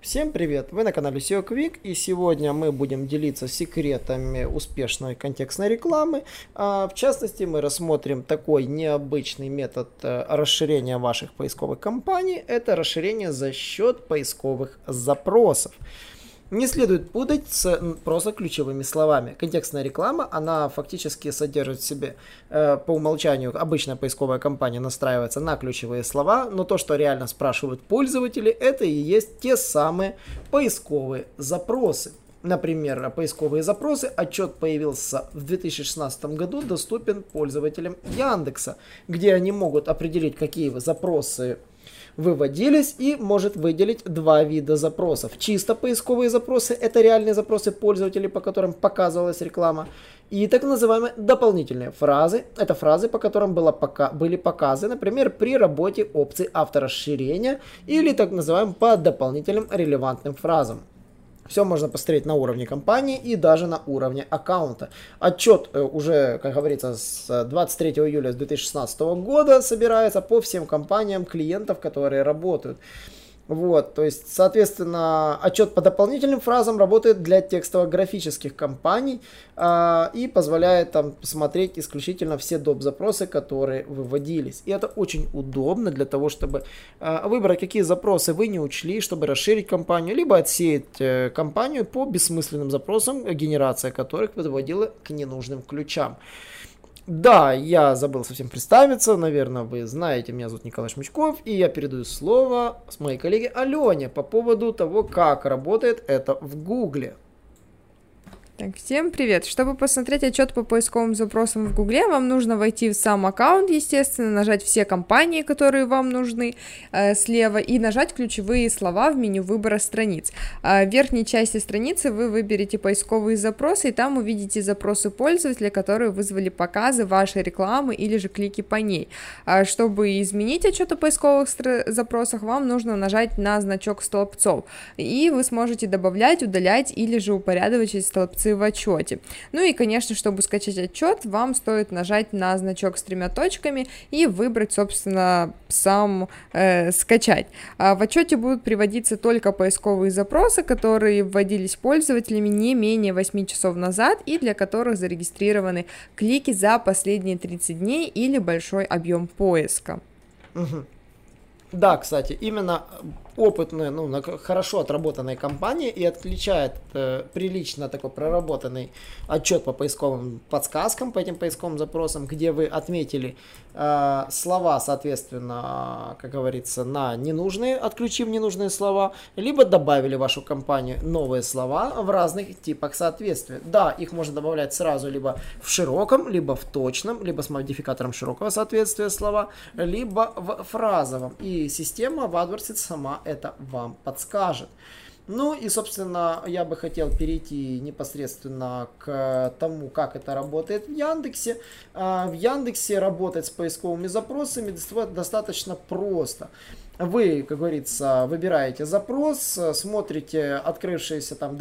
Всем привет! Вы на канале SEO Quick и сегодня мы будем делиться секретами успешной контекстной рекламы. А, в частности, мы рассмотрим такой необычный метод э, расширения ваших поисковых кампаний. Это расширение за счет поисковых запросов. Не следует путать с просто ключевыми словами. Контекстная реклама, она фактически содержит в себе э, по умолчанию, обычная поисковая кампания настраивается на ключевые слова, но то, что реально спрашивают пользователи, это и есть те самые поисковые запросы. Например, поисковые запросы. Отчет появился в 2016 году, доступен пользователям Яндекса, где они могут определить, какие запросы выводились и может выделить два вида запросов. Чисто поисковые запросы – это реальные запросы пользователей, по которым показывалась реклама. И так называемые дополнительные фразы – это фразы, по которым было пока, были показы, например, при работе опции авторасширения или так называемым по дополнительным релевантным фразам. Все можно посмотреть на уровне компании и даже на уровне аккаунта. Отчет э, уже, как говорится, с 23 июля 2016 года собирается по всем компаниям клиентов, которые работают. Вот, то есть, соответственно, отчет по дополнительным фразам работает для текстово-графических компаний э, и позволяет там посмотреть исключительно все доп. запросы, которые выводились. И это очень удобно для того, чтобы э, выбрать, какие запросы вы не учли, чтобы расширить компанию, либо отсеять э, компанию по бессмысленным запросам, генерация которых подводила к ненужным ключам. Да, я забыл совсем представиться, наверное, вы знаете, меня зовут Николай Шмычков, и я передаю слово с моей коллеге Алене по поводу того, как работает это в Гугле. Так, всем привет! Чтобы посмотреть отчет по поисковым запросам в Гугле, вам нужно войти в сам аккаунт, естественно, нажать все компании, которые вам нужны э, слева, и нажать ключевые слова в меню выбора страниц. Э, в верхней части страницы вы выберете поисковые запросы, и там увидите запросы пользователя, которые вызвали показы вашей рекламы или же клики по ней. Э, чтобы изменить отчет о поисковых запросах, вам нужно нажать на значок столбцов, и вы сможете добавлять, удалять или же упорядочить столбцы информации в отчете. Ну и, конечно, чтобы скачать отчет, вам стоит нажать на значок с тремя точками и выбрать, собственно, сам э, скачать. А в отчете будут приводиться только поисковые запросы, которые вводились пользователями не менее 8 часов назад и для которых зарегистрированы клики за последние 30 дней или большой объем поиска. Угу. Да, кстати, именно опытная, ну, хорошо отработанной компании и отличает э, прилично такой проработанный отчет по поисковым подсказкам, по этим поисковым запросам, где вы отметили э, слова, соответственно, как говорится, на ненужные, отключив ненужные слова, либо добавили в вашу компанию новые слова в разных типах соответствия. Да, их можно добавлять сразу либо в широком, либо в точном, либо с модификатором широкого соответствия слова, либо в фразовом. И система в AdWords сама это вам подскажет. Ну и, собственно, я бы хотел перейти непосредственно к тому, как это работает в Яндексе. А, в Яндексе работать с поисковыми запросами достаточно просто. Вы, как говорится, выбираете запрос, смотрите открывшиеся там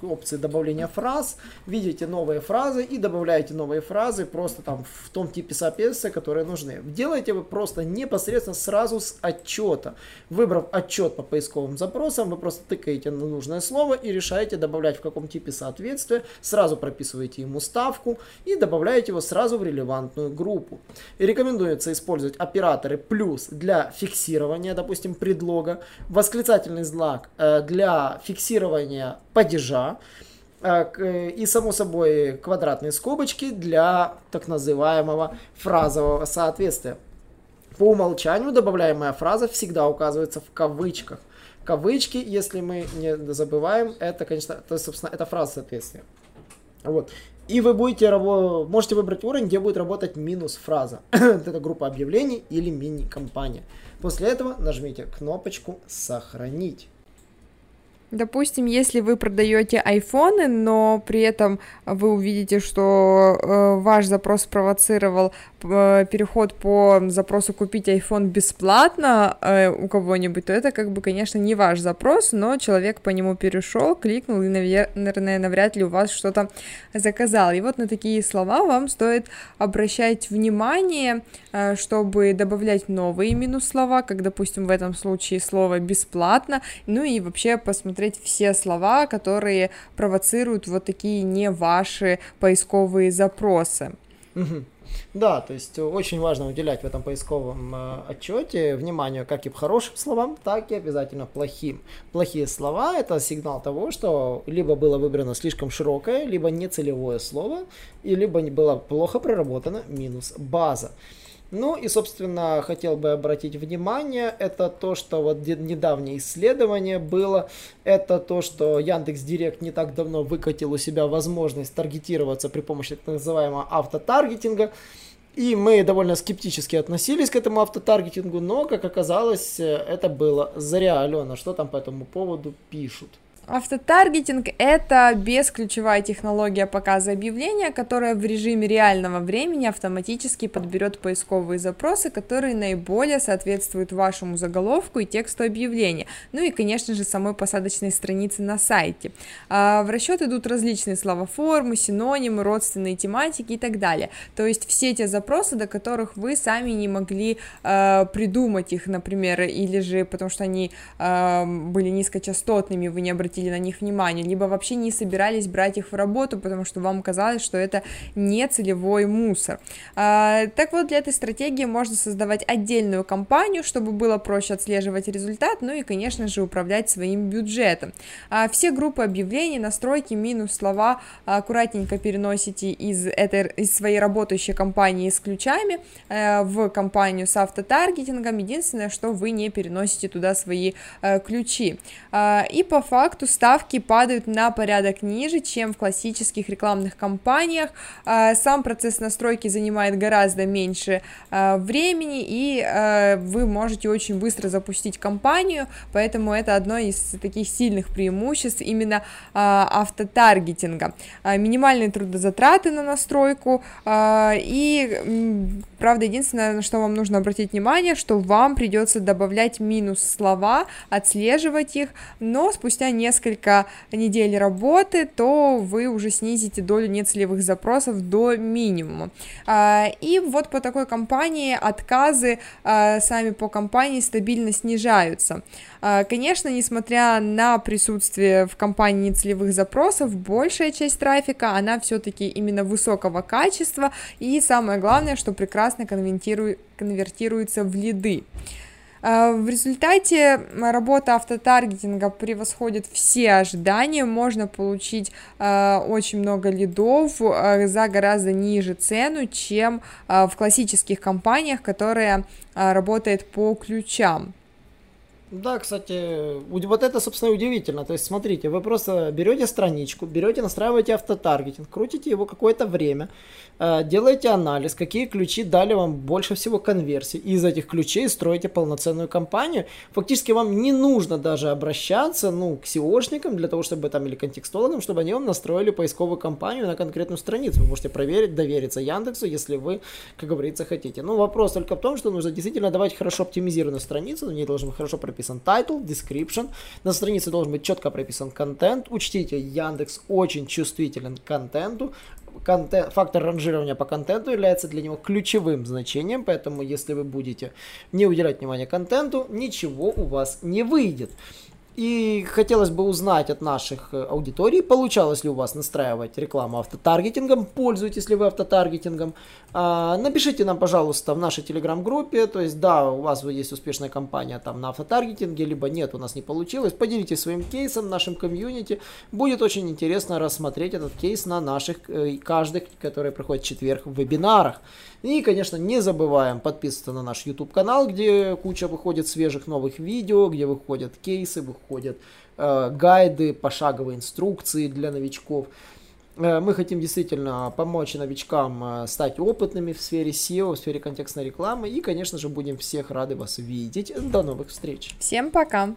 опции добавления фраз, видите новые фразы и добавляете новые фразы просто там в том типе соответствия, которые нужны. Делаете вы просто непосредственно сразу с отчета. Выбрав отчет по поисковым запросам, вы просто тыкаете на нужное слово и решаете добавлять в каком типе соответствия, сразу прописываете ему ставку и добавляете его сразу в релевантную группу. И рекомендуется использовать операторы плюс для фиксирования допустим, предлога, восклицательный знак э, для фиксирования падежа, э, и, само собой, квадратные скобочки для так называемого фразового соответствия. По умолчанию добавляемая фраза всегда указывается в кавычках. Кавычки, если мы не забываем, это, конечно, это, собственно, это фраза соответствия. Вот. И вы будете можете выбрать уровень, где будет работать минус фраза. это группа объявлений или мини-компания. После этого нажмите кнопочку «Сохранить». Допустим, если вы продаете айфоны, но при этом вы увидите, что э, ваш запрос спровоцировал переход по запросу купить iPhone бесплатно э, у кого-нибудь, то это как бы, конечно, не ваш запрос, но человек по нему перешел, кликнул и, наверное, навряд ли у вас что-то заказал. И вот на такие слова вам стоит обращать внимание, э, чтобы добавлять новые минус слова, как, допустим, в этом случае слово бесплатно, ну и вообще посмотреть все слова, которые провоцируют вот такие не ваши поисковые запросы. Да, то есть очень важно уделять в этом поисковом э, отчете внимание как и хорошим словам, так и обязательно плохим. Плохие слова это сигнал того, что либо было выбрано слишком широкое, либо нецелевое слово, и либо было плохо проработана минус база. Ну и, собственно, хотел бы обратить внимание, это то, что вот недавнее исследование было, это то, что Яндекс Директ не так давно выкатил у себя возможность таргетироваться при помощи так называемого автотаргетинга. И мы довольно скептически относились к этому автотаргетингу, но, как оказалось, это было зря. Алена, что там по этому поводу пишут? Автотаргетинг — это бесключевая технология показа объявления, которая в режиме реального времени автоматически подберет поисковые запросы, которые наиболее соответствуют вашему заголовку и тексту объявления, ну и, конечно же, самой посадочной странице на сайте. А, в расчет идут различные словоформы, синонимы, родственные тематики и так далее. То есть все те запросы, до которых вы сами не могли э, придумать их, например, или же потому что они э, были низкочастотными, вы не обратили обратили на них внимание, либо вообще не собирались брать их в работу, потому что вам казалось, что это не целевой мусор. А, так вот, для этой стратегии можно создавать отдельную компанию, чтобы было проще отслеживать результат, ну и, конечно же, управлять своим бюджетом. А, все группы объявлений, настройки, минус, слова аккуратненько переносите из, этой, из своей работающей компании с ключами э, в компанию с автотаргетингом. Единственное, что вы не переносите туда свои э, ключи. А, и по факту ставки падают на порядок ниже, чем в классических рекламных кампаниях. А, сам процесс настройки занимает гораздо меньше а, времени, и а, вы можете очень быстро запустить кампанию, поэтому это одно из таких сильных преимуществ именно автотаргетинга. Минимальные трудозатраты на настройку, и, правда, единственное, на что вам нужно обратить внимание, что вам придется добавлять минус слова, отслеживать их, но спустя несколько несколько недель работы, то вы уже снизите долю нецелевых запросов до минимума. А, и вот по такой компании отказы а, сами по компании стабильно снижаются. А, конечно, несмотря на присутствие в компании нецелевых запросов, большая часть трафика, она все-таки именно высокого качества, и самое главное, что прекрасно конвертируется в лиды. А, в результате работа автотаргетинга превосходит все ожидания, можно получить э, очень много лидов э, за гораздо ниже цену, чем в классических компаниях, которые работают по ключам. Да, кстати, вот это, собственно, удивительно. То есть, смотрите, вы просто берете страничку, берете, настраиваете автотаргетинг, крутите его какое-то время, э, делаете анализ, какие ключи дали вам больше всего конверсии, и из этих ключей строите полноценную кампанию. Фактически вам не нужно даже обращаться, ну, к SEOшникам для того, чтобы там, или контекстологам, чтобы они вам настроили поисковую кампанию на конкретную страницу. Вы можете проверить, довериться Яндексу, если вы, как говорится, хотите. Ну, вопрос только в том, что нужно действительно давать хорошо оптимизированную страницу, на ней должен хорошо прописан прописан title, description, на странице должен быть четко прописан контент. Учтите, Яндекс очень чувствителен к контенту, контент, фактор ранжирования по контенту является для него ключевым значением, поэтому если вы будете не уделять внимания контенту, ничего у вас не выйдет. И хотелось бы узнать от наших э, аудиторий, получалось ли у вас настраивать рекламу автотаргетингом, пользуетесь ли вы автотаргетингом. А, напишите нам, пожалуйста, в нашей телеграм-группе, то есть да, у вас есть успешная компания там на автотаргетинге, либо нет, у нас не получилось. Поделитесь своим кейсом в нашем комьюнити. Будет очень интересно рассмотреть этот кейс на наших, э, каждых, которые проходят в четверг в вебинарах. И, конечно, не забываем подписываться на наш YouTube канал, где куча выходит свежих новых видео, где выходят кейсы, выходят э, гайды, пошаговые инструкции для новичков. Э, мы хотим действительно помочь новичкам э, стать опытными в сфере SEO, в сфере контекстной рекламы. И, конечно же, будем всех рады вас видеть. До новых встреч. Всем пока.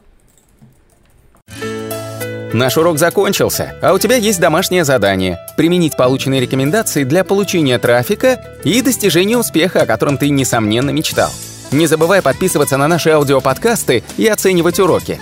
Наш урок закончился, а у тебя есть домашнее задание – применить полученные рекомендации для получения трафика и достижения успеха, о котором ты, несомненно, мечтал. Не забывай подписываться на наши аудиоподкасты и оценивать уроки.